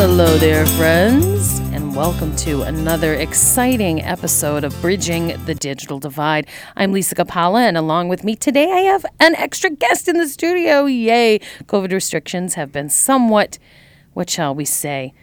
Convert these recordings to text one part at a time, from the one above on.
Hello there, friends, and welcome to another exciting episode of Bridging the Digital Divide. I'm Lisa Capalla, and along with me today, I have an extra guest in the studio. Yay! COVID restrictions have been somewhat, what shall we say,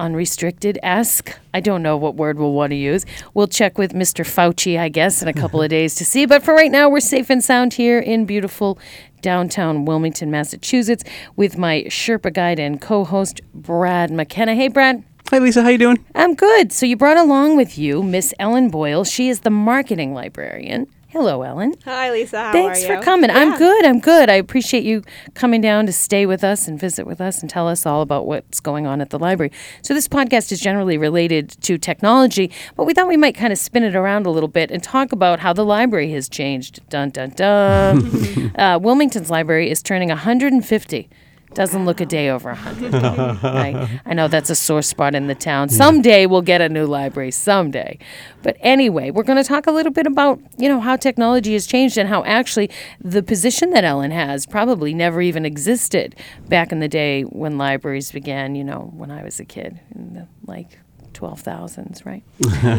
unrestricted esque. I don't know what word we'll want to use. We'll check with Mr. Fauci, I guess, in a couple of days to see. But for right now, we're safe and sound here in beautiful downtown Wilmington, Massachusetts, with my Sherpa guide and co-host Brad McKenna. Hey, Brad. Hi, Lisa. How you doing? I'm good. So you brought along with you Miss Ellen Boyle. She is the marketing librarian. Hello, Ellen. Hi, Lisa. How Thanks are for you? coming. I'm good. I'm good. I appreciate you coming down to stay with us and visit with us and tell us all about what's going on at the library. So, this podcast is generally related to technology, but we thought we might kind of spin it around a little bit and talk about how the library has changed. Dun, dun, dun. uh, Wilmington's library is turning 150. Doesn't look a day over 100. I, I know that's a sore spot in the town. Someday we'll get a new library, someday. But anyway, we're going to talk a little bit about, you know, how technology has changed and how actually the position that Ellen has probably never even existed back in the day when libraries began, you know, when I was a kid in the like 12,000s, right?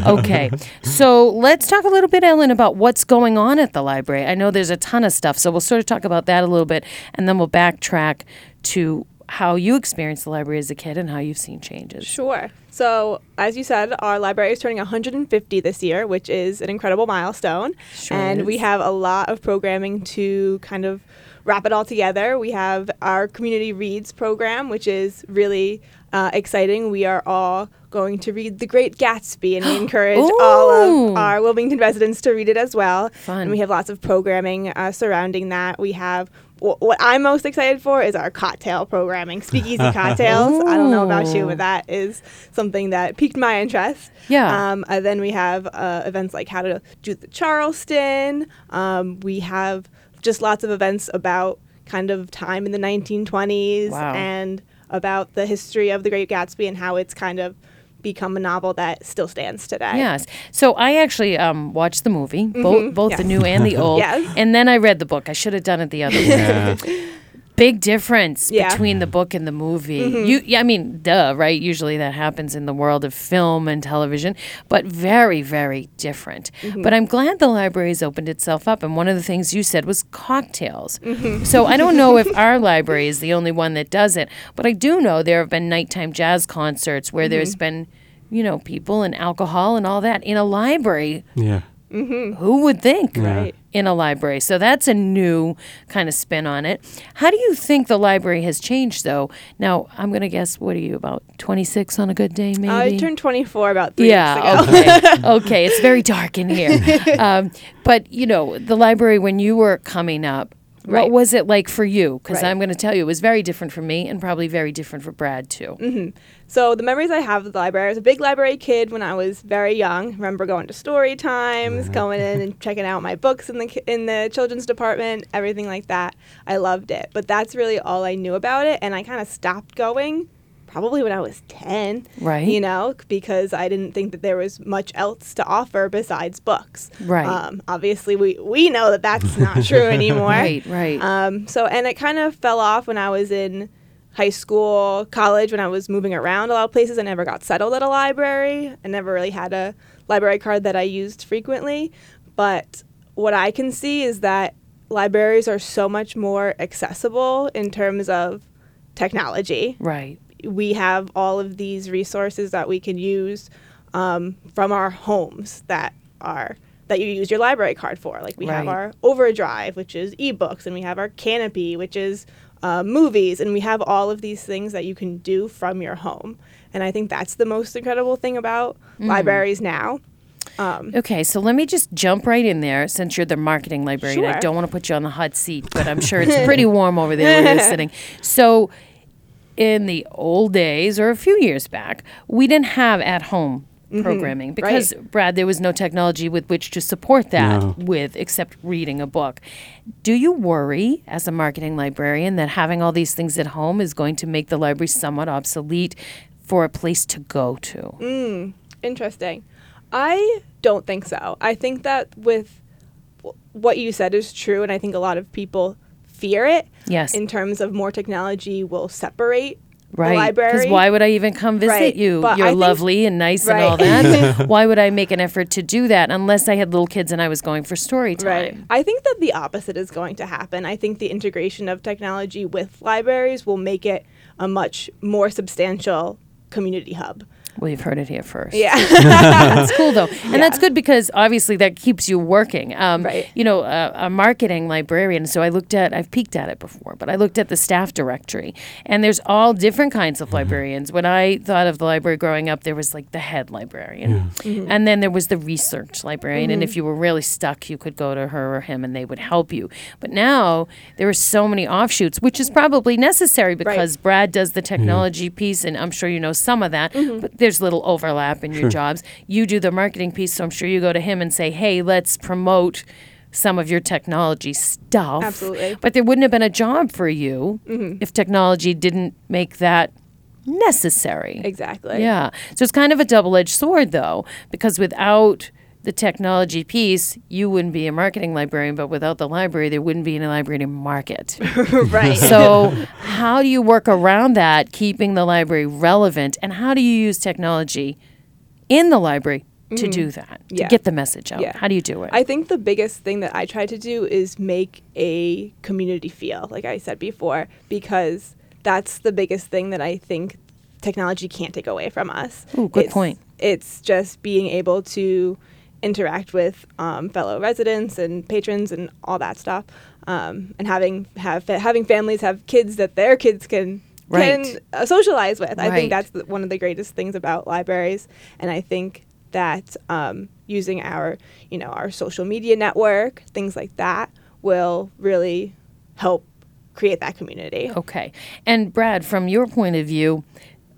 okay. So let's talk a little bit, Ellen, about what's going on at the library. I know there's a ton of stuff, so we'll sort of talk about that a little bit, and then we'll backtrack to how you experienced the library as a kid and how you've seen changes. Sure. So, as you said, our library is turning 150 this year, which is an incredible milestone. Sure and we have a lot of programming to kind of wrap it all together. We have our Community Reads program, which is really uh, exciting. We are all going to read The Great Gatsby, and we encourage all of our Wilmington residents to read it as well. Fun. And we have lots of programming uh, surrounding that. We have what I'm most excited for is our cocktail programming, Speakeasy Cocktails. I don't know about you, but that is something that piqued my interest. Yeah. Um, and then we have uh, events like how to do the Charleston. Um, we have just lots of events about kind of time in the 1920s Wow. and about the history of The Great Gatsby and how it's kind of become a novel that still stands today. Yes. So I actually um, watched the movie, both both the new and the old, Yes. and then I read the book. I should have done it the other way. Yeah. Big difference Yeah. between the book and the movie. Mm-hmm. You, yeah, I mean, duh, right? Usually that happens in the world of film and television, but very, very different. Mm-hmm. But I'm glad the library's opened itself up. And one of the things you said was cocktails. Mm-hmm. So I don't know if our library is the only one that does it, but I do know there have been nighttime jazz concerts where there's been, you know, people and alcohol and all that in a library. yeah. Who would think? Right. In a library. So that's a new kind of spin on it. How do you think the library has changed, though? Now, I'm going to guess, what are you, about 26 on a good day, maybe? I turned 24 about three yeah, okay. okay, it's very dark in here. Um, but, you know, the library, when you were coming up, what was it like for you? Because Right. I'm going to tell you, it was very different for me and probably very different for Brad, too. Mm-hmm. So the memories I have of the library, I was a big library kid when I was very young. remember going to story times, going in and checking out my books in the in the children's department, everything like that. I loved it. But that's really all I knew about it and I kind of stopped going probably when I was 10. Right. You know, because I didn't think that there was much else to offer besides books. Right. Um, obviously we we know that that's not true anymore. Right, right. Um, so, and it kind of fell off when I was in high school, college, when I was moving around a lot of places. I never got settled at a library. I never really had a library card that I used frequently. But what I can see is that libraries are so much more accessible in terms of technology right. We have all of these resources that we can use um, from our homes that are that you use your library card for. Like we have our Overdrive, which is ebooks, and we have our Kanopy, which is uh, movies, and we have all of these things that you can do from your home. And I think that's the most incredible thing about libraries now. Um, Okay, so let me just jump right in there since you're the marketing librarian. I don't want to put you on the hot seat, but I'm sure it's pretty warm over there where you're sitting. So, in the old days or a few years back, we didn't have at home mm-hmm. programming because Brad there was no technology with which to support that No. with except reading a book. Do you worry as a marketing librarian that having all these things at home is going to make the library somewhat obsolete for a place to go to? Mm, interesting. I don't think so. I think that with w- what you said is true, and I think a lot of people fear it. Yes. In terms of more technology will separate Right. the library. Because why would I even come visit Right, you? but You're think- lovely and nice and all that. why would I make an effort to do that unless I had little kids and I was going for story time? Right. I think that the opposite is going to happen. I think the integration of technology with libraries will make it a much more substantial community hub. Well, you've heard it here first. Yeah. that's cool though, and that's good because obviously that keeps you working. Um, Right. You know, uh, a marketing librarian. So I looked at, I've peeked at it before, but I looked at the staff directory, and there's all different kinds of librarians. When I thought of the library growing up, there was like the head librarian, and then there was the research librarian, and if you were really stuck, you could go to her or him, and they would help you. But now there are so many offshoots, which is probably necessary because Brad does the technology piece, and I'm sure you know some of that. But there's little overlap in your jobs. You do the marketing piece, so I'm sure you go to him and say, "Hey, let's promote." Some of your technology stuff. Absolutely. But there wouldn't have been a job for you mm-hmm. if technology didn't make that necessary. exactly. Yeah. So it's kind of a double edged sword, though, because without the technology piece, you wouldn't be a marketing librarian, but without the library, there wouldn't be any library to market. right. so, how do you work around that, keeping the library relevant, and how do you use technology in the library to mm-hmm. do that, to Yeah. get the message out? Yeah. How do you do it? I think the biggest thing that I try to do is make a community feel, like I said before, because that's the biggest thing that I think technology can't take away from us. Ooh, good It's- point. It's just being able to interact with um, fellow residents and patrons and all that stuff, um, and having have having families have kids that their kids can Right. can uh, socialize with. I think that's one of the greatest things about libraries, and I think that um, using our you know our social media network, things like that, will really help create that community. Okay. And Brad, from your point of view,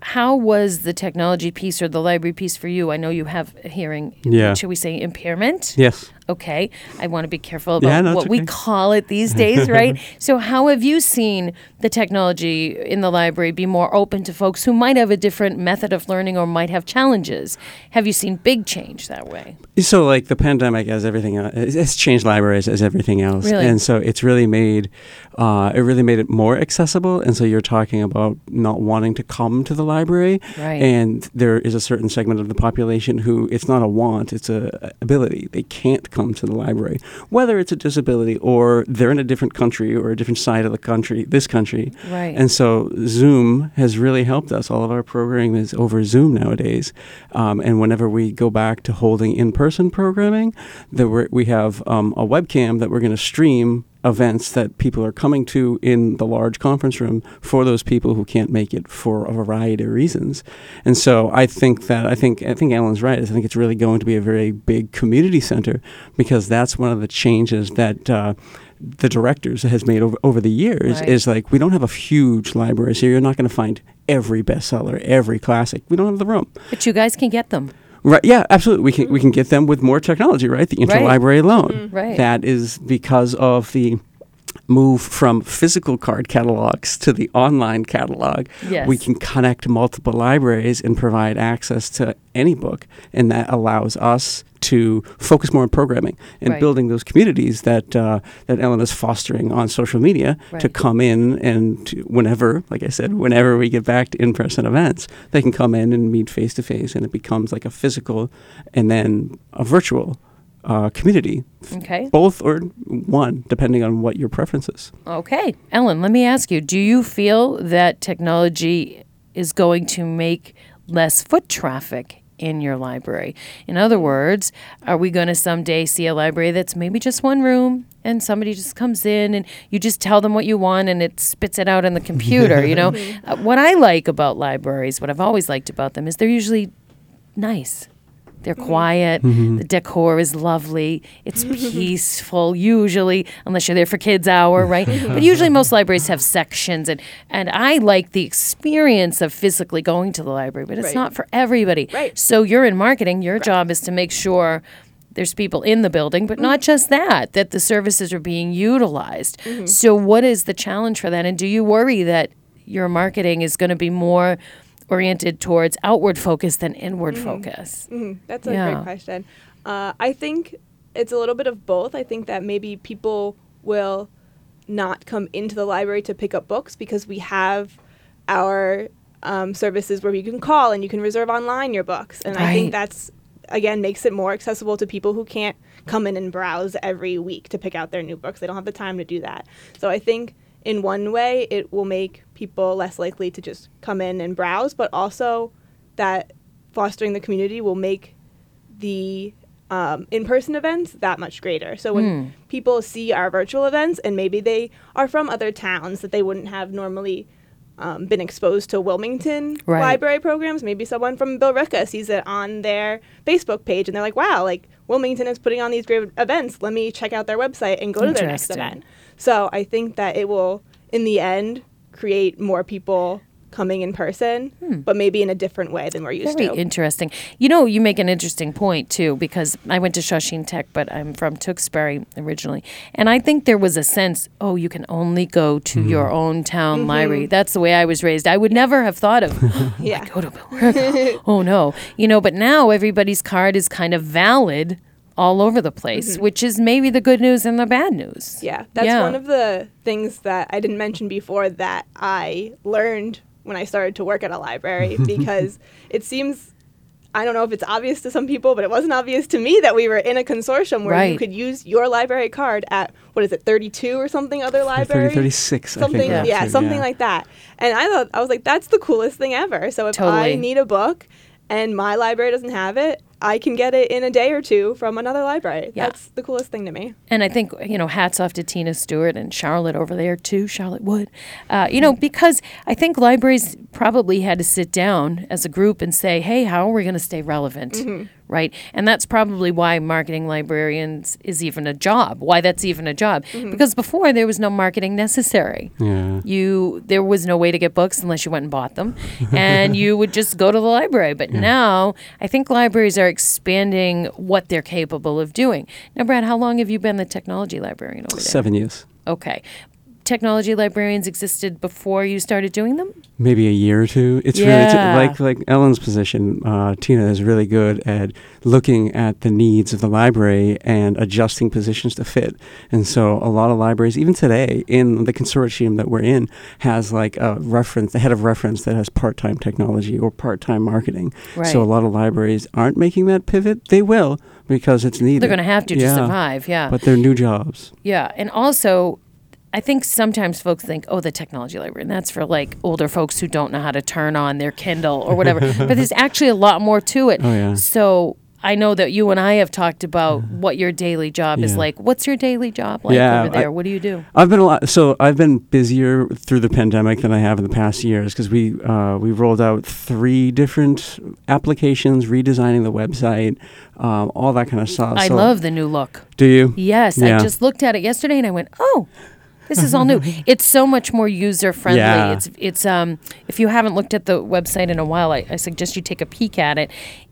how was the technology piece or the library piece for you? I know you have a hearing, Yeah. should we say impairment? Yes. Okay. I want to be careful about Yeah, no, what we call it these days, right? so, how have you seen the technology in the library be more open to folks who might have a different method of learning or might have challenges? Have you seen big change that way? So, like the pandemic, as everything else, it's it's changed libraries as everything else, Really? and so it's really made uh, it really made it more accessible. And so you're talking about not wanting to come to the library, Right. and there is a certain segment of the population who it's not a want, it's a ability. They can't come to the library, whether it's a disability or they're in a different country or a different side of the country, this country. Right. And so Zoom has really helped us. All of our programming is over Zoom nowadays. Um, and whenever we go back to holding in-person programming, that we're, we have um, a webcam that we're going to stream events that people are coming to in the large conference room for those people who can't make it for a variety of reasons. And so I think that I think I think Ellen's right. I think it's really going to be a very big community center because that's one of the changes that uh, the directors has made over, over the years Right. is like we don't have a huge library, so you're not going to find every bestseller, every classic. We don't have the room. but you guys can get them. Right? Yeah, absolutely. We can we can get them with more technology, right? The interlibrary loan. Mm-hmm. Right. That is because of the move from physical card catalogs to the online catalog. Yes. We can connect multiple libraries and provide access to any book, and that allows us to focus more on programming and Right. building those communities that uh, that Ellen is fostering on social media to come in and to, whenever, like I said, whenever we get back to in-person events, they can come in and meet face to face, and it becomes like a physical and then a virtual uh, community, Okay. both or one, depending on what your preference is. Okay. Ellen, let me ask you do you feel that technology is going to make less foot traffic in your library? In other words, are we going to someday see a library that's maybe just one room and somebody just comes in and you just tell them what you want and it spits it out on the computer? you know, uh, what I like about libraries, what I've always liked about them, is they're usually nice. They're quiet. Mm-hmm. The decor is lovely. It's peaceful, usually, unless you're there for kids' hour, right? but usually, most libraries have sections, and and I like the experience of physically going to the library, but it's Right. not for everybody. Right. So you're in marketing. Your job is to make sure there's people in the building, but not mm-hmm. just that, that the services are being utilized. Mm-hmm. So, what is the challenge for that? And do you worry that your marketing is going to be more oriented towards outward focus than inward focus? Mhm, That's a Yeah. great question. Uh, I think it's a little bit of both. I think that maybe people will not come into the library to pick up books because we have our um, services where you can call and you can reserve online your books. And I think that's, again, makes it more accessible to people who can't come in and browse every week to pick out their new books. They don't have the time to do that. So I think in one way, it will make people less likely to just come in and browse, but also that fostering the community will make the um, in-person events that much greater. So when people see our virtual events and maybe they are from other towns that they wouldn't have normally um, been exposed to Wilmington Right. library programs, maybe someone from Billerica sees it on their Facebook page and they're like, "Wow, like Wilmington is putting on these great events. Let me check out their website and go to their next event." So I think that it will, in the end, create more people coming in person, hmm. but maybe in a different way than we're used Very to. interesting. You know, you make an interesting point too, because I went to Shawsheen Tech, but I'm from Tewksbury originally, and I think there was a sense, oh, you can only go to mm-hmm. your own town mm-hmm. library. That's the way I was raised. I would never have thought of, oh, yeah. go to Billerica. oh no, you know. But now everybody's card is kind of valid all over the place, mm-hmm. which is maybe the good news and the bad news. Yeah, that's Yeah. one of the things that I didn't mention before that I learned when I started to work at a library because it seems I don't know if it's obvious to some people, but it wasn't obvious to me that we were in a consortium where you could use your library card at what is it, 32 or something other 30, libraries? 36, I something think. yeah, actually, something like that. And I thought I was like that's the coolest thing ever. So if Totally. I need a book and my library doesn't have it, I can get it in a day or two from another library. Yeah. That's the coolest thing to me. And I think, you know, hats off to Tina Stewart and Charlotte over there too, Charlotte Wood. Uh, you know, because I think libraries probably had to sit down as a group and say, hey, how are we going to stay relevant? Right. And that's probably why marketing librarians is even a job, why that's even a job. Mm-hmm. Because before there was no marketing necessary. Yeah. You there was no way to get books unless you went and bought them, and you would just go to the library. But now I think libraries are expanding what they're capable of doing. Now, Brad, how long have you been the technology librarian over there? Seven years. Okay, technology librarians existed before you started doing them. maybe a year or two. It's really Yeah. it's like like Ellen's position. Uh, Tina is really good at looking at the needs of the library and adjusting positions to fit. And so a lot of libraries, even today, in the consortium that we're in, has like a reference, the head of reference that has part-time technology or part-time marketing. Right. So a lot of libraries aren't making that pivot. They will because it's needed. They're going to have to to survive. Yeah. But they're new jobs. Yeah, and also, I think sometimes folks think, oh, the technology library, and that's for like older folks who don't know how to turn on their Kindle or whatever. but there's actually a lot more to it. Oh, yeah. So I know that you and I have talked about what your daily job is like. What's your daily job like Yeah, over I- there? what do you do? I've been a lot. So I've been busier through the pandemic than I have in the past years because we uh, we rolled out three different applications, redesigning the website, um, all that kind of stuff. I So- love the new look. Do you? Yes, Yeah. I just looked at it yesterday and I went, oh. This is all new. It's so much more user friendly. Yeah. It's it's um if you haven't looked at the website in a while, I, I suggest you take a peek at it.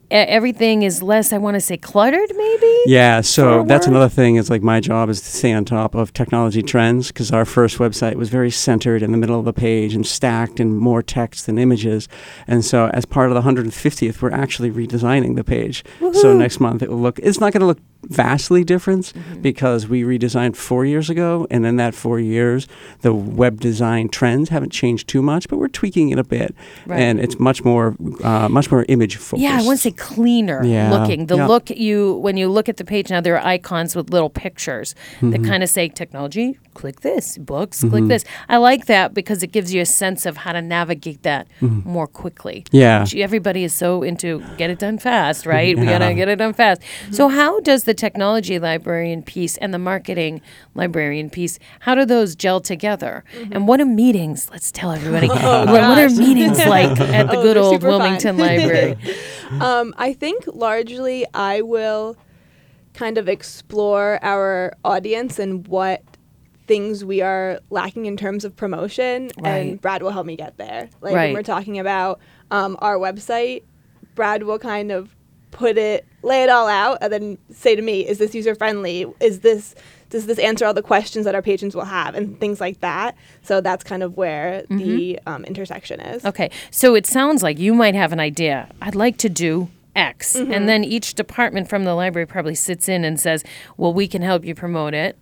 E- everything is less, I want to say, cluttered. Maybe. Yeah, so that's another thing. Is like my job is to stay on top of technology trends because our first website was very centered in the middle of the page and stacked and more text than images. And so, as part of the 150th, we're actually redesigning the page. So next month it will look. It's not going to look vastly different Mm-hmm. because we redesigned four years ago, and in that four years, the web design trends haven't changed too much, but we're tweaking it a bit, Right. and it's much more, uh, much more image focused. Yeah, I want to say cleaner Yeah, looking. The yeah. look you when you look at the page now, there are icons with little pictures that Mm-hmm. kind of say technology. Click this, books. Click this. I like that because it gives you a sense of how to navigate that Mm-hmm. more quickly. Yeah. Everybody is so into get it done fast, right? We gotta get it done fast. So how does the technology librarian piece and the marketing librarian piece, how do those gel together? Mm-hmm. And what are meetings? Let's tell everybody. what, what are meetings like at the Oh, good old. Wilmington Library? Um, I think largely I will kind of explore our audience and what things we are lacking in terms of promotion, Right. and Brad will help me get there. Like Right. when we're talking about um, our website, Brad will kind of put it, lay it all out, and then say to me, "Is this user friendly? Is this does this answer all the questions that our patrons will have, and things like that?" So that's kind of where the um, intersection is. Okay, so it sounds like you might have an idea. I'd like to do X, and then each department from the library probably sits in and says, "Well, we can help you promote it."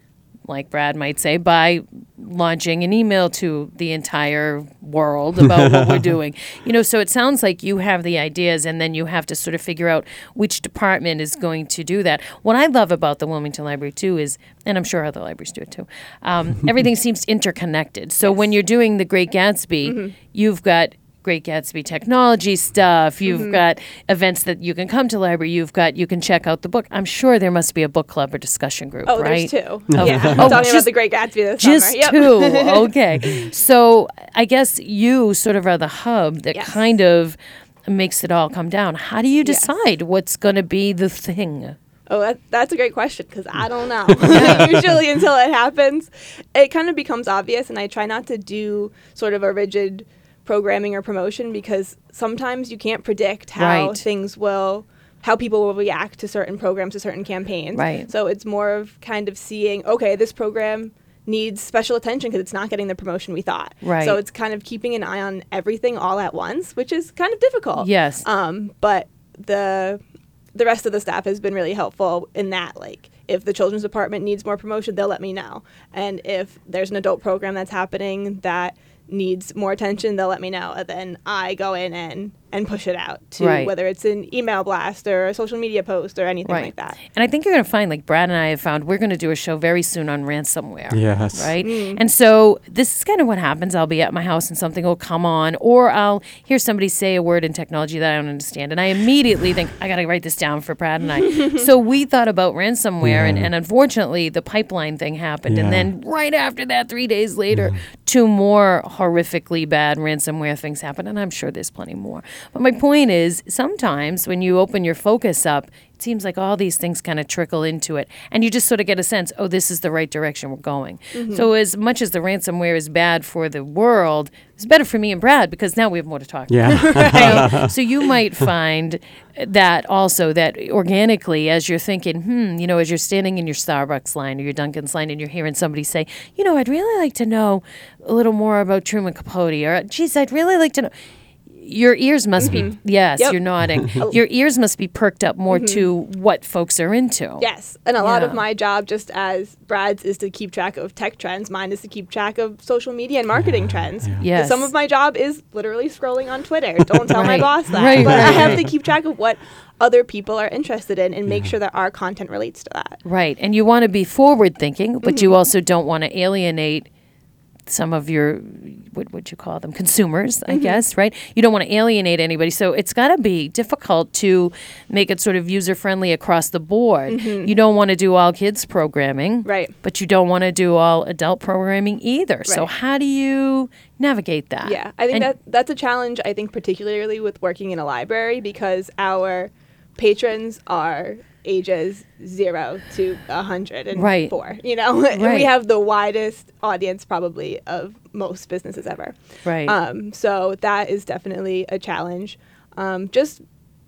Like Brad might say, by launching an email to the entire world about what we're doing. You know, so it sounds like you have the ideas and then you have to sort of figure out which department is going to do that. What I love about the Wilmington Library too is, and I'm sure other libraries do it too, um, everything seems interconnected. So when you're doing the Great Gatsby, you've got Great Gatsby technology stuff. You've Mm-hmm. got events that you can come to library. You've got you can check out the book. I'm sure there must be a book club or discussion group, Oh, right? there's two. Oh, Yeah, I'm oh, talking just- about the Great Gatsby this Just summer. Yep. two. Okay. So I guess you sort of are the hub that Yes. kind of makes it all come down. How do you Yes. decide what's going to be the thing? Oh, that, that's a great question because I don't know. Usually, until it happens, it kind of becomes obvious, and I try not to do sort of a rigid programming or promotion because sometimes you can't predict how Right. things will, how people will react to certain programs, to certain campaigns. Right. So it's more of kind of seeing, okay, this program needs special attention because it's not getting the promotion we thought. Right. So it's kind of keeping an eye on everything all at once, which is kind of difficult. Yes. Um, but the the rest of the staff has been really helpful in that like if the children's department needs more promotion they'll let me know and if there's an adult program that's happening that needs more attention they'll let me know. And then i go in and and push it out to Right. whether it's an email blast or a social media post or anything like that And I think you're going to find, like Brad and I have found, we're going to do a show very soon on ransomware. Yes. Right? Mm. And so this is kind of what happens. I'll be at my house and something will come on, or I'll hear somebody say a word in technology that I don't understand. And I immediately think, I got to write this down for Brad and I. so we thought about ransomware, and, Yeah. and unfortunately, the pipeline thing happened. And then right after that, three days later, two more horrifically bad ransomware things happened. And I'm sure there's plenty more. But my point is, sometimes when you open your focus up, it seems like all these things kind of trickle into it. And you just sort of get a sense, oh, this is the right direction we're going. So, as much as the ransomware is bad for the world, it's better for me and Brad because now we have more to talk Yeah. about. right? so you might find that also that organically as you're thinking hmm you know as you're standing in your starbucks line or your dunkin's line and you're hearing somebody say you know i'd really like to know a little more about truman capote or geez i'd really like to know your ears must be yes Yep. you're nodding your ears must be perked up more to what folks are into Yes, and a lot of my job, just as Brad's, is to keep track of tech trends. Mine is to keep track of social media and marketing trends. Yes. Some of my job is literally scrolling on Twitter. Don't tell my boss that. Right, but I have to keep track of what other people are interested in and make sure that our content relates to that. Right. And you want to be forward thinking, but Mm-hmm. you also don't want to alienate some of your what would you call them consumers i Mm-hmm. guess right you don't want to alienate anybody so it's got to be difficult to make it sort of user friendly across the board you don't want to do all kids programming Mm-hmm. Right. but you don't want to do all adult programming either so how do you navigate that Yeah, I think And- that that's a challenge. I think particularly with working in a library because our patrons are ages zero to a hundred and Right. four. You know, Right. we have the widest audience probably of most businesses ever. Right. Um, so that is definitely a challenge. Um, just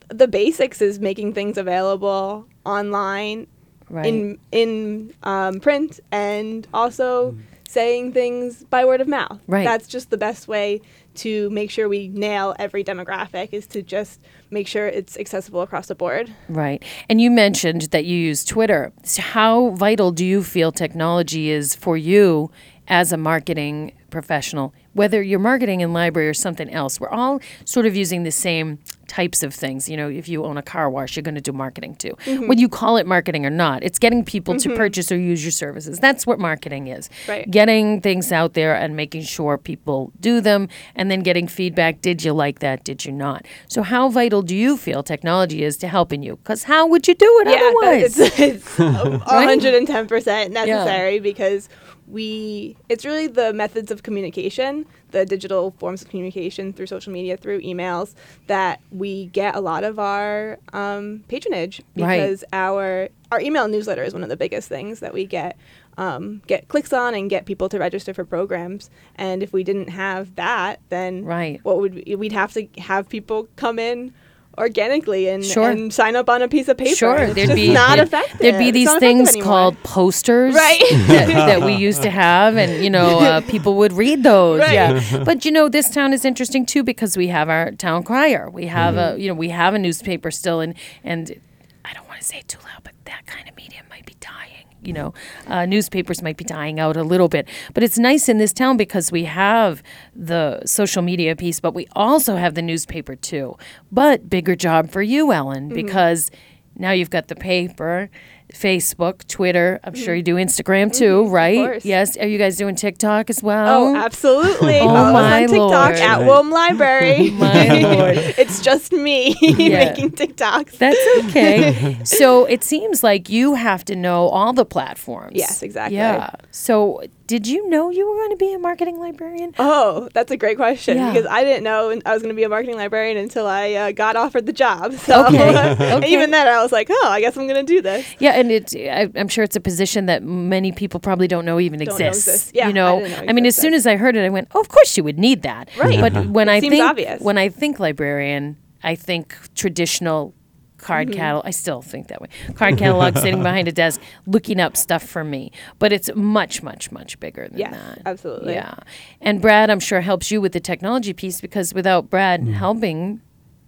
the basics is making things available online right in in um, print and also saying things by word of mouth. Right. That's just the best way to make sure we nail every demographic is to just make sure it's accessible across the board. Right. And you mentioned that you use Twitter. So how vital do you feel technology is for you as a marketing professional? Whether you're marketing in library or something else, we're all sort of using the same types of things. You know, if you own a car wash, you're going to do marketing too. Mm-hmm. Whether you call it marketing or not, it's getting people to purchase or use your services. That's what marketing is. Right. Getting things out there and making sure people do them and then getting feedback. Did you like that? Did you not? So, how vital do you feel technology is to helping you? Because how would you do it Yeah, otherwise? it's, it's hundred and ten percent necessary because we it's really the methods of communication, the digital forms of communication through social media, through emails that we get a lot of our um, patronage Right. because our our email newsletter is one of the biggest things that we get um, get clicks on and get people to register for programs. And if we didn't have that, then Right. what would we, we'd have to have people come in organically and, Sure. and sign up on a piece of paper. Sure, it's there'd just be not there'd, effective. There'd be these things called posters Right. that, that we used to have, and you know, uh, people would read those. Right. Yeah, but you know, this town is interesting too because we have our town crier. We have Mm-hmm. a you know we have a newspaper still, and and I don't want to say it too loud, but that kind of medium might be dying. You know, uh, newspapers might be dying out a little bit. But it's nice in this town because we have the social media piece, but we also have the newspaper too. But bigger job for you, Ellen, because now you've got the paper. Facebook, Twitter. I'm sure you do Instagram too, mm-hmm. right? course. Yes. Are you guys doing TikTok as well? Oh, absolutely. Oh, Follow us my on TikTok Lord. at Right. Wilm Library. My Lord. it's just me Yeah. making TikToks. That's okay. so it seems like you have to know all the platforms. Yes, exactly. Yeah. So did you know you were going to be a marketing librarian? Oh, that's a great question Yeah. because I didn't know I was going to be a marketing librarian until I uh, got offered the job. So Okay, okay. even then, I was like, oh, I guess I'm going to do this. Yeah, and it, I, I'm sure it's a position that many people probably don't know even Don't know exists. exists. Yeah, you know, didn't know I mean, as soon as I heard it, I went, "Oh, of course you would need that." Right. But when I Seems think obvious. when I think librarian, I think traditional card Mm-hmm. catalog. I still think that way. Card catalog, sitting behind a desk, looking up stuff for me. But it's much, much, much bigger than Yes, that. absolutely. Yeah, and Brad, I'm sure helps you with the technology piece because without Brad Mm. helping,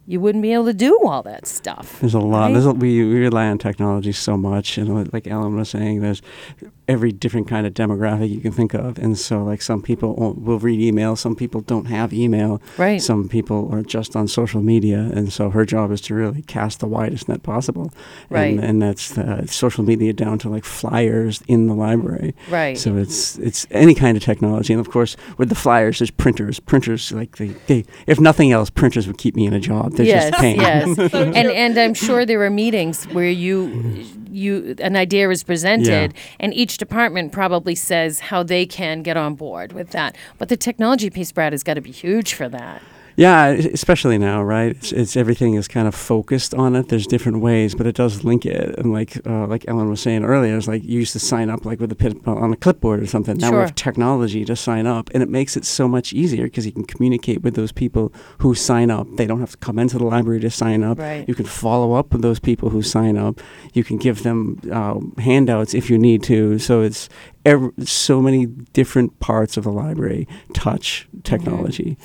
you wouldn't be able to do all that stuff. There's a lot. Right? There's a, we, we rely on technology so much, and like- like Ellen was saying, there's every different kind of demographic you can think of, and so like some people will- will read email, some people don't have email, Right. Some people are just on social media, and so her job is to really cast the widest net possible, Right. And, and that's uh, social media down to like flyers in the library, Right. So it's it's any kind of technology, and of course with the flyers, there's printers. Printers like they, they if nothing else, printers would keep me in a job. They're yes, just paying. yes. So and and I'm sure there are meetings where you you an idea is presented and each department probably says how they can get on board with that. But the technology piece, Brad, has got to be huge for that. Yeah, especially now, right? It's, it's everything is kind of focused on it. There's different ways, but it does link it. And like uh, like Ellen was saying earlier, it's like you used to sign up like with a pit, on a clipboard or something. Now we have technology to sign up, and it makes it so much easier because you can communicate with those people who sign up. They don't have to come into the library to sign up. Right. You can follow up with those people who sign up. You can give them uh, handouts if you need to. So it's ev- so many different parts of the library touch technology.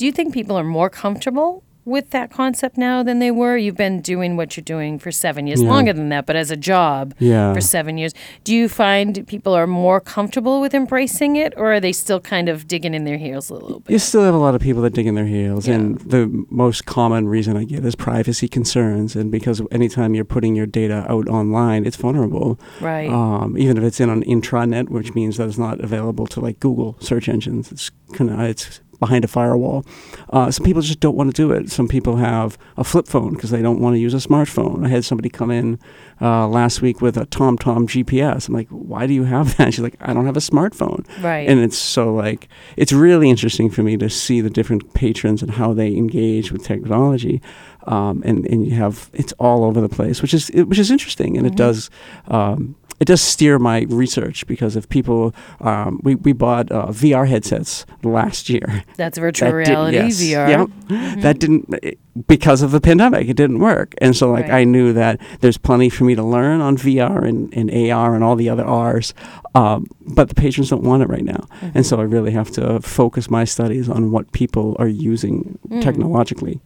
Do you think people are more comfortable with that concept now than they were? You've been doing what you're doing for seven years, Yeah. longer than that, but as a job Yeah. for seven years. Do you find people are more comfortable with embracing it, or are they still kind of digging in their heels a little bit? You still have a lot of people that dig in their heels, Yeah. and the most common reason I get is privacy concerns, and because anytime you're putting your data out online, it's vulnerable. Right. Um, even if it's in an intranet, which means that it's not available to like Google search engines, it's kind of it's behind a firewall. Uh, some people just don't want to do it. Some people have a flip phone because they don't want to use a smartphone. I had somebody come in uh, last week with a TomTom GPS. I'm like, why do you have that? She's like, I don't have a smartphone. right. And it's so like it's really interesting for me to see the different patrons and how they engage with technology, um, and and you have it's all over the place, which is it, which is interesting, and it does. Um, it does steer my research because if people, um, we, we bought uh, VR headsets last year. That's virtual That reality, yes, VR. Yep. That didn't it- because of the pandemic. It didn't work, and so like Right. I knew that there's plenty for me to learn on VR and, and AR and all the other R's, um, but the patrons don't want it right now, Mm-hmm. and so I really have to focus my studies on what people are using Mm. technologically.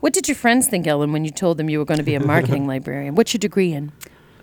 What did your friends think, Ellen, when you told them you were going to be a marketing librarian? What's your degree in?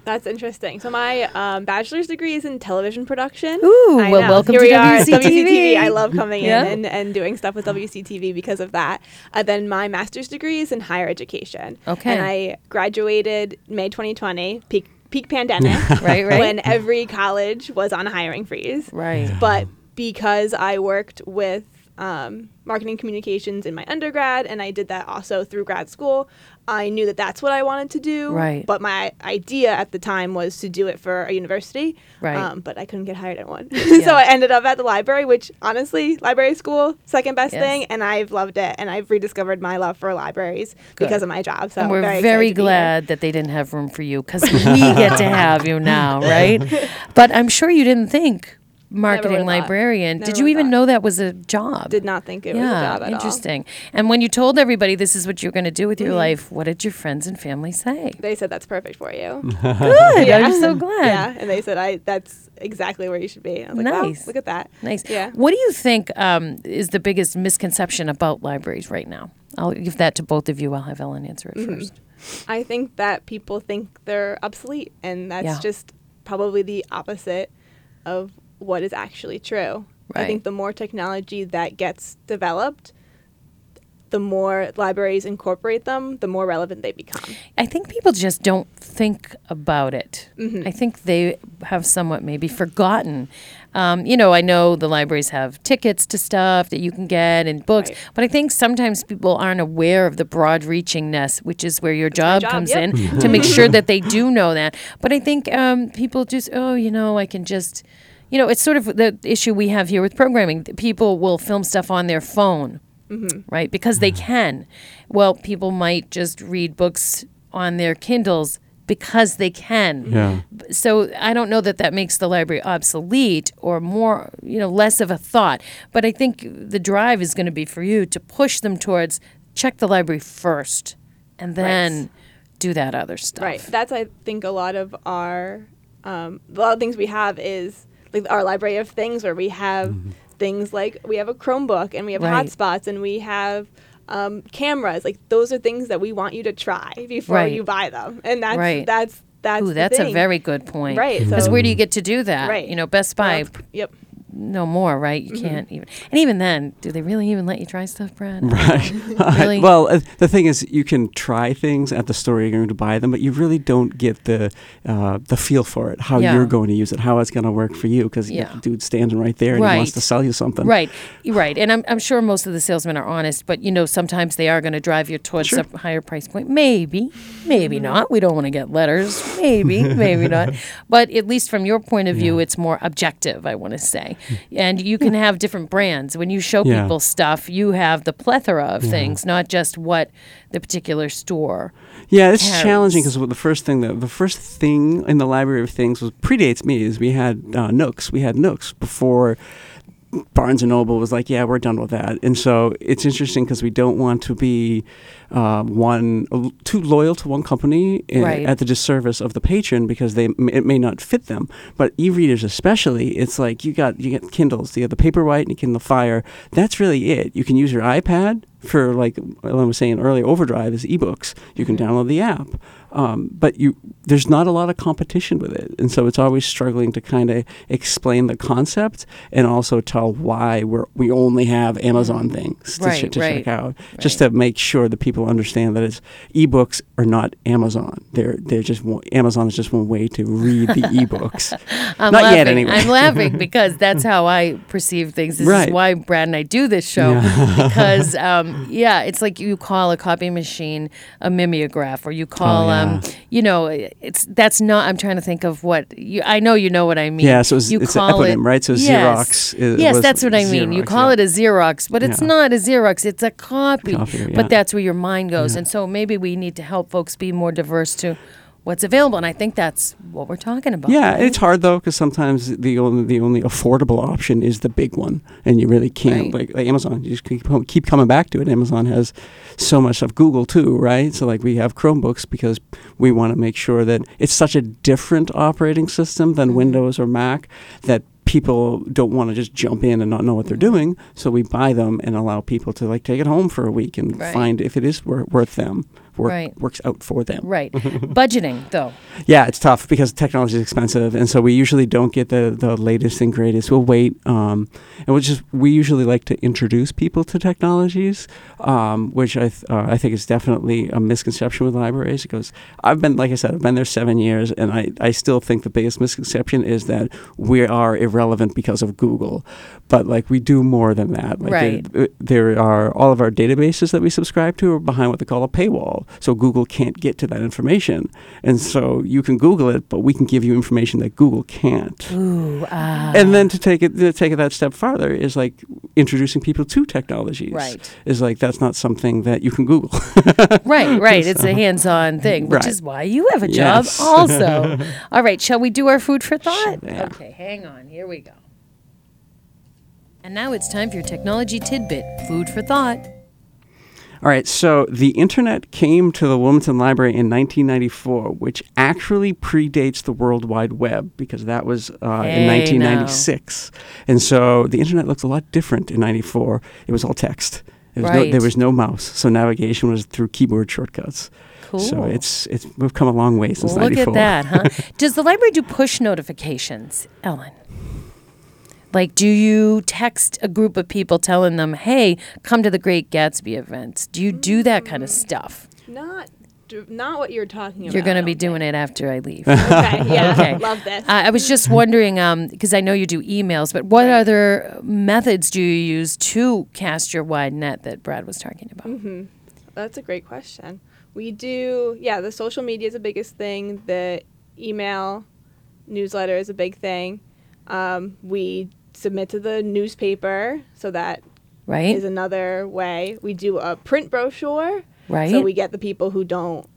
That's interesting. So my um, bachelor's degree is in television production. Ooh, I well, know. welcome Here to we are, WCTV. WCTV. I love coming Yeah. in and, and doing stuff with WCTV because of that. Uh, then my master's degree is in higher education. Okay. And I graduated May 2020, peak peak pandemic, Right, right. when every college was on a hiring freeze. Right. But because I worked with um, marketing communications in my undergrad, and I did that also through grad school, I knew that that's what I wanted to do. Right. But my idea at the time was to do it for a university. Right. Um, but I couldn't get hired at one. so I ended up at the library, which honestly, library school, second best Yes. thing. And I've loved it. And I've rediscovered my love for libraries Good. because of my job. So and we're very, very, excited to be here. glad that they didn't have room for you because we get to have you now, right? But I'm sure you didn't think marketing librarian. Did you even thought. know that was a job? Did not think it was a job at all. interesting. And when you told everybody this is what you're going to do with your Mhm. life, what did your friends and family say? They said that's perfect for you. Good. Yeah. I'm so glad. Yeah, and they said I that's exactly where you should be. I was like, wow, Nice. look at that. Nice. Yeah. What do you think um, is the biggest misconception about libraries right now? I'll give that to both of you. I'll have Ellen answer it Mhm. first. I think that people think they're obsolete, and that's Yeah. just probably the opposite of what is actually true. I think the more technology that gets developed, the more libraries incorporate them, the more relevant they become. I think people just don't think about it. Mm-hmm. I think they have somewhat maybe forgotten. Um, you know, I know the libraries have tickets to stuff that you can get and books, Right. but I think sometimes people aren't aware of the broad reachingness, which is where your job, job, comes yep. in to make sure that they do know that. But I think um, people just, oh, you know, I can just. You know, it's sort of the issue we have here with programming. People will film stuff on their phone, right? Because they can. Well, people might just read books on their Kindles because they can. Yeah. So I don't know that that makes the library obsolete or more, you know, less of a thought. But I think the drive is going to be for you to push them towards check the library first and then do that other stuff. Right. That's I think a lot of our um, a lot of things we have is like our library of things where we have things like we have a Chromebook and we have Right. hotspots and we have um, cameras. Like those are things that we want you to try before Right. you buy them, and that's Right. that's that's Ooh, the that's a very good point. Right, Because so- where do you get to do that? Right. You know, Best Buy, Well, Yep. No more, right? You can't even. And even then, do they really even let you try stuff, Brad? Right. Really? well, uh, the thing is, you can try things at the store you're going to buy them, but you really don't get the uh, the feel for it, how Yeah. you're going to use it, how it's going to work for you, because Yeah. the dude standing right there and he wants to sell you something. Right, right, and I'm, I'm sure most of the salesmen are honest, but you know sometimes they are going to drive you towards Sure. a higher price point. Maybe, maybe not. We don't want to get letters. Maybe, maybe not. But at least from your point of view, it's more objective. I want to say, and you can have different brands when you show Yeah. people stuff. You have the plethora of things, not just what the particular store. Yeah, it's carries. challenging because the first thing that the first thing in the library of things was predates me is we had uh, Nooks. We had Nooks before Barnes and Noble was like, yeah, we're done with that. And so it's interesting because we don't want to be uh, one too loyal to one company i- Right. at the disservice of the patron because they it may not fit them. But e-readers especially, it's like you got you get Kindles, you have the Paperwhite and you Kindle Fire. That's really it. You can use your iPad for like I was saying earlier, Overdrive is ebooks. You can download the app, um, but you there's not a lot of competition with it, and so it's always struggling to kind of explain the concept and also tell why we're we only have Amazon things to, Right, ch- to right, check out, just to make sure that people understand that it's ebooks are not Amazon. They're they're just one, Amazon is just one way to read the ebooks. I'm Not laughing. yet, anyway. I'm laughing because that's how I perceive things. This Right. is why Brad and I do this show because, um, yeah, it's like you call a copy machine a mimeograph, or you call, Oh, yeah. Um, you know, it's that's not. I'm trying to think of what you. I know you know what I mean. Yeah, so it's- you it's an call eponym, right? So yes. Xerox is- yes, that's what I mean. you call yeah. it a Xerox, but it's Yeah. not a Xerox. It's a copy. Yeah. But that's where your mind goes, and so maybe we need to help folks be more diverse to what's available, and I think that's what we're talking about. Yeah, right? it's hard though because sometimes the only the only affordable option is the big one, and you really can't Right. like, like Amazon. You just keep keep coming back to it. Amazon has so much of Google too, right? So like we have Chromebooks because we want to make sure that it's such a different operating system than Mm-hmm. Windows or Mac that people don't want to just jump in and not know what they're Mm-hmm. doing. So we buy them and allow people to like take it home for a week and Right. find if it is wor- worth them, work, Right. works out for them. Right. Budgeting, though. Yeah, it's tough because technology is expensive, and so we usually don't get the, the latest and greatest. We'll wait, um, and we'll just we usually like to introduce people to technologies, um, which I th- uh, I think is definitely a misconception with libraries. Because I've been, like I said, I've been there seven years, and I, I still think the biggest misconception is that we are irrelevant because of Google, but like we do more than that. Like Right. There, there are all of our databases that we subscribe to are behind what they call a paywall, so Google can't get to that information, and so you can Google it, but we can give you information that Google can't. Ooh, ah. And then to take it to take it that step farther is like introducing people to technologies. Right. Is like that's not something that you can Google. right, right. It's a hands on thing, which Right. is why you have a job Yes. also. All right, shall we do our food for thought? Yeah. Okay, hang on. Here we go. And now it's time for your technology tidbit food for thought. All right, so the internet came to the Wilmington Library in 1994, which actually predates the World Wide Web because that was uh, in Hey, 1996. And so the internet looks a lot different in 94. It was all text. There was, no, Right. there was no mouse, so navigation was through keyboard shortcuts. Cool. So it's it's we've come a long way since Look '94. at that, huh? Does the library do push notifications, Ellen? Like, do you text a group of people telling them, hey, come to the Great Gatsby events? Do you do that kind of stuff? Not, not what you're talking about. You're going to be doing it after I leave. Okay, yeah, Okay. love this. Uh, I was just wondering, because I know you do emails, but what other methods do you use to cast your wide net that Brad was talking about? Mm-hmm. That's a great question. We do, yeah, the social media is the biggest thing. The email newsletter is a big thing. Um, we submit to the newspaper, so that Right? is another way. We do a print brochure, right? so we get the people who don't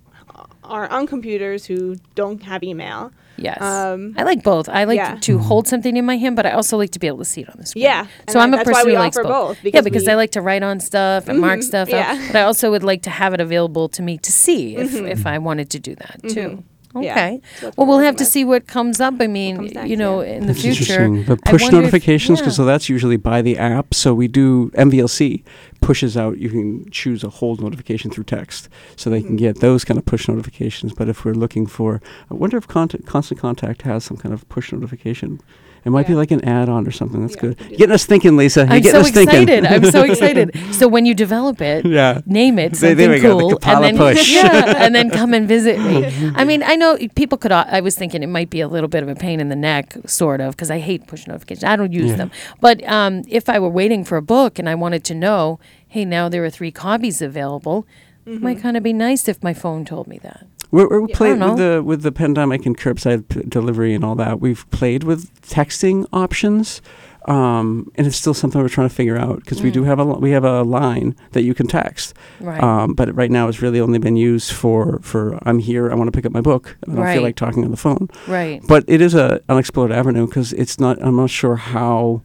are on computers who don't have email. yes. um, I like both. I like yeah. to hold something in my hand, but I also like to be able to see it on the screen. Yeah, So I'm a person we who likes offer both. both, yeah, because because we- I like to write on stuff and mark Mhm, stuff yeah. out. But I also would like to have it available to me to see if, if I wanted to do that too. Mm-hmm. Yeah. Okay. So Well, we'll have to working see what comes up. I mean, next, you know, yeah. in the That's future. interesting. The push notifications, because yeah. so that's usually by the app. So we do MVLC pushes out. You can choose a hold notification through text, so they can Mhm. get those kind of push notifications. But if we're looking for, I wonder if Cont- Constant Contact has some kind of push notification. It might be like an add-on or something. That's Yeah, good. we getting us thinking, Lisa. You're I'm getting so us thinking. excited. I'm so excited. So when you develop it, yeah. name it something there we go, the cool, Kapala and then push. yeah, and then come and visit me. I mean, I know people could. I was thinking it might be a little bit of a pain in the neck, sort of, because I hate push notifications. I don't use Yeah. them. But um, if I were waiting for a book and I wanted to know, hey, now there are three copies available, it might kind of be nice if my phone told me that. We're, we're Yeah. I played with the with the pandemic and curbside p- delivery and all that. We've played with texting options, um, and it's still something we're trying to figure out because we do Mm. have a we have a line that you can text. Right. Um, but right now, it's really only been used for for I'm here. I want to pick up my book. I don't Right. feel like talking on the phone. right. But it is a unexplored avenue because it's not. I'm not sure how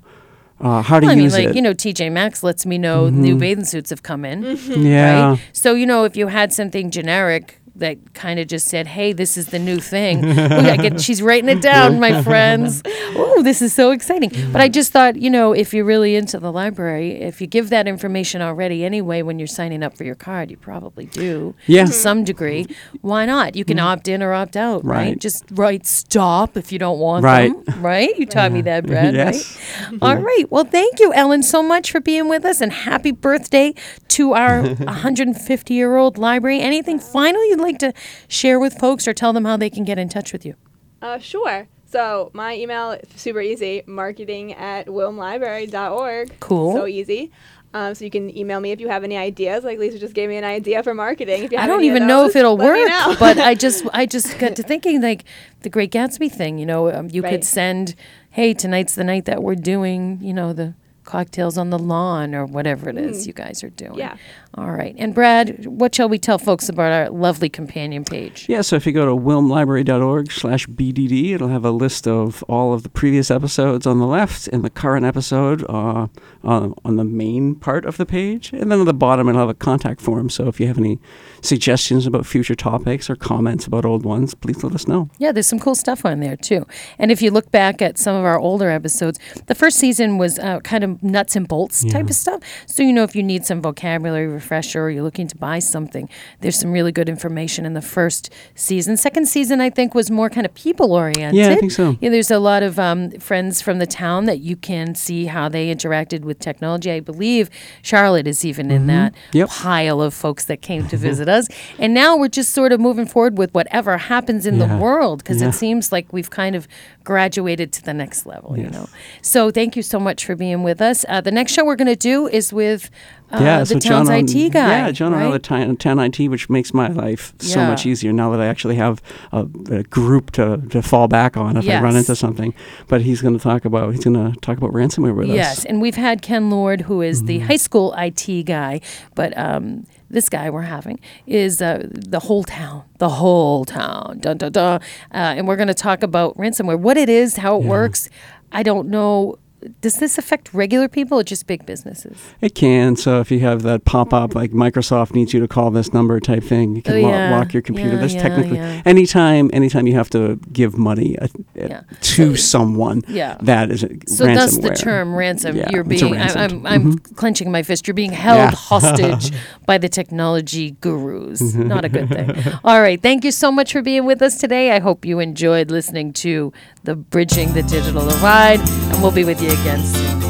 uh, how to Well, I mean, use like it. you know, TJ Maxx lets me know new Mhm. bathing suits have come in. yeah. right? So, you know, if you had something generic that kind of just said, hey, this is the new thing, Ooh, get, she's writing it down, my friends. Oh, this is so exciting. But I just thought, you know, if you're really into the library, if you give that information already anyway when you're signing up for your card, you probably do Yeah. to some degree. Why not? You can mm. opt in or opt out, right? Right. Just write stop if you don't want Right. them, right? You taught me that, Brad, Yes. right? All right. Well, thank you, Ellen, so much for being with us, and happy birthday to our 150 year old library. Anything final you'd like to share with folks, or tell them how they can get in touch with you? Uh, sure. So my email is super easy, marketing at wilmlibrary.org. Cool. So easy. Um, so you can email me if you have any ideas. Like Lisa just gave me an idea for marketing. If you I don't even know if it'll work, but I just I just got to thinking like the Great Gatsby thing. You know, um, you could send, hey, tonight's the night that we're doing. You know the cocktails on the lawn or whatever it is you guys are doing. Mm. Yeah. All right. And Brad, what shall we tell folks about our lovely companion page? Yeah, so if you go to wilmlibrary.org slash BDD, it'll have a list of all of the previous episodes on the left and the current episode uh, on, on the main part of the page. And then at the bottom, it'll have a contact form. So if you have any suggestions about future topics or comments about old ones, please let us know. Yeah, there's some cool stuff on there too. And if you look back at some of our older episodes, the first season was uh, kind of nuts and bolts type of stuff. So, you know, if you need some vocabulary refresher or you're looking to buy something, there's some really good information in the first season. Second season, I think, was more kind of people oriented. Yeah, I think so. Yeah, there's a lot of um, friends from the town that you can see how they interacted with technology. I believe Charlotte is even in that Mm-hmm. Yep. pile of folks that came to visit us. And now we're just sort of moving forward with whatever happens in the world because Yeah. it seems like we've kind of graduated to the next level, you know. So thank you so much for being with us. Uh, the next show we're going to do is with uh, yeah, the so town's John IT guy. Yeah, John right? the town, town IT, which makes my life so much easier now that I actually have a, a group to, to fall back on if I run into something. But he's going to talk about he's going to talk about ransomware with Yes, us. and we've had Ken Lord, who is the Mm-hmm. high school IT guy, but um, this guy we're having is uh, the whole town, the whole town, dun dun dun. Uh, and we're going to talk about ransomware, what it is, how it Yeah. works. I don't know does this affect regular people or just big businesses? It can. So if you have that pop up like Microsoft needs you to call this number type thing, you can Oh, yeah. lock your computer. Yeah, That's yeah, technically anytime anytime you have to give money uh, uh, Yeah. to someone. Yeah. That is a So that's the term ransom. You're being, I, ransom. I'm, I'm clenching my fist. You're being held hostage by the technology gurus. Not a good thing. All right. Thank you so much for being with us today. I hope you enjoyed listening to the Bridging the Digital Divide, and we'll be with you again soon.